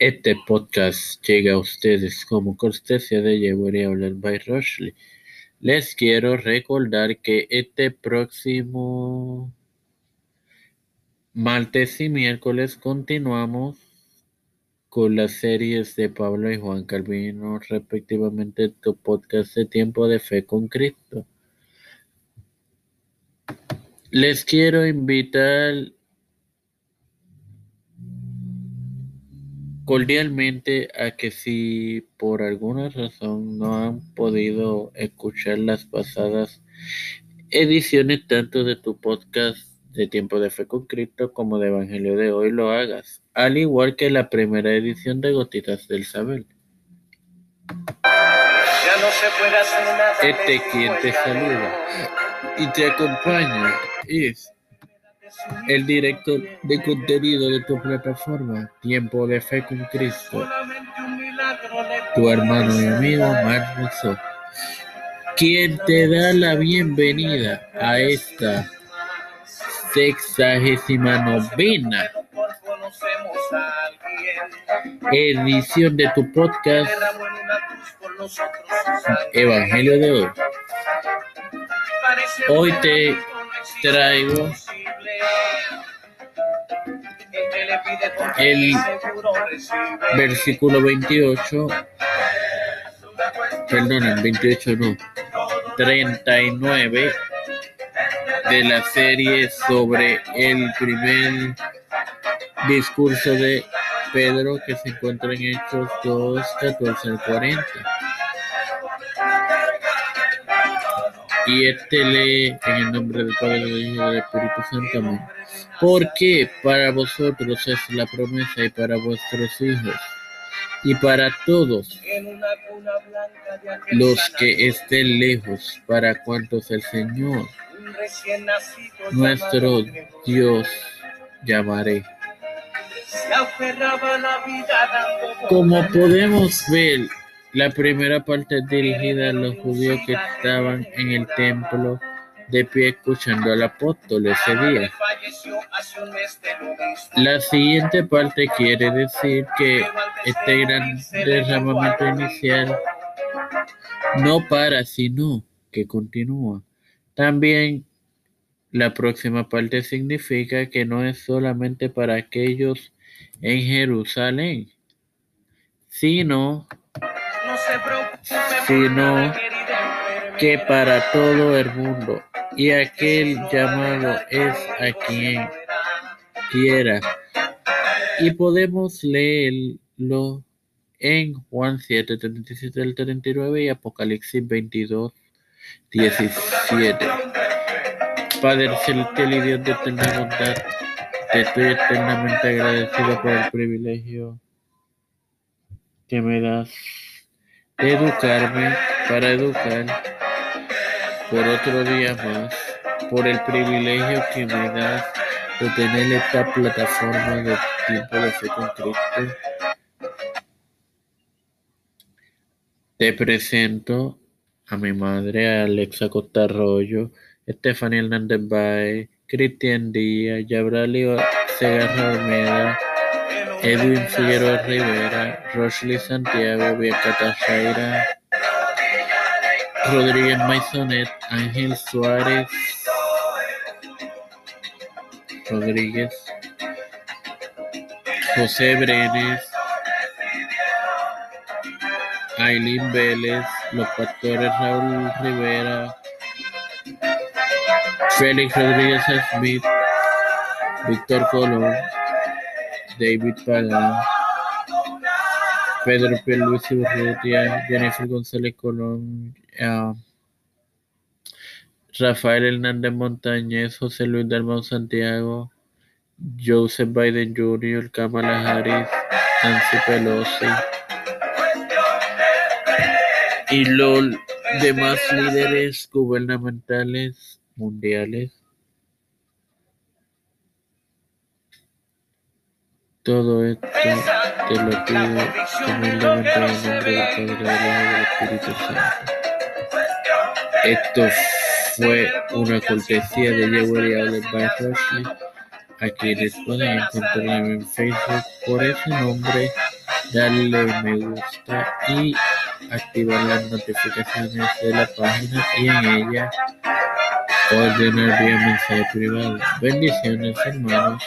Este podcast llega a ustedes como cortesía de Llevaré a hablar by Rushley. Les quiero recordar que este próximo martes y miércoles continuamos con las series de Pablo y Juan Calvino, respectivamente tu podcast de Tiempo de Fe con Cristo. Les quiero invitar cordialmente a que si por alguna razón no han podido escuchar las pasadas ediciones tanto de tu podcast de Tiempo de Fe con Cristo como de Evangelio de hoy lo hagas, al igual que la primera edición de Gotitas del Saber. Este quien te saluda y te acompaña es el director de contenido de tu plataforma, Tiempo de Fe con Cristo, tu hermano y amigo Marco quien te da la bienvenida a esta sexagésima novena edición de tu podcast Evangelio de hoy. Hoy te traigo el versículo 28, perdón, 28 no, 39 de la serie sobre el primer discurso de Pedro que se encuentra en Hechos 2, 14 al 40. Y este lee en el nombre del Padre, del Hijo y del Espíritu Santo. Amén. Porque para vosotros es la promesa y para vuestros hijos y para todos los que estén lejos, para cuantos el Señor, nuestro Dios, llamaré. Como podemos ver, la primera parte es dirigida a los judíos que estaban en el templo de pie escuchando al apóstol ese día. La siguiente parte quiere decir que este gran derramamiento inicial no para, sino que continúa. También la próxima parte significa que no es solamente para aquellos en Jerusalén, sino sino que para todo el mundo, y aquel llamado es a quien quiera. Y podemos leerlo en Juan 7, 37 al 39 y Apocalipsis 22, 17. Padre celestial y Dios de eterna bondad, te estoy eternamente agradecido por el privilegio que me das educarme para educar por otro día más, por el privilegio que me das de tener esta plataforma de tiempo de fe con. Te presento a mi madre Alexa Costa Arroyo, Estefanía Hernández Baez, Cristian Díaz, Yabrali Segarra Olmeda, Edwin Figueroa Rivera, Rosely Santiago, Bianca Tajaira, Rodríguez Maisonet, Ángel Suárez Rodríguez, José Brenes, Aileen Vélez, los pastores Raúl Rivera, Félix Rodríguez Smith, Víctor Colón, David Pagán, Pedro Luis Urrutia, Jennifer González Colón, uh, Rafael Hernández Montañez, José Luis Dalmau Santiago, Joseph Biden Jr., Kamala Harris, Nancy Pelosi y los demás líderes gubernamentales mundiales Todo esto te lo pido humildemente en el nombre del Padre, del Hijo y del Espíritu Santo. Esto fue una cortesía de Jewelry Outlet by a quienes pueden encontrar en Facebook por ese nombre darle me gusta y activar las notificaciones de la página y en ella ordenar vía mensaje privado. Bendiciones hermanos.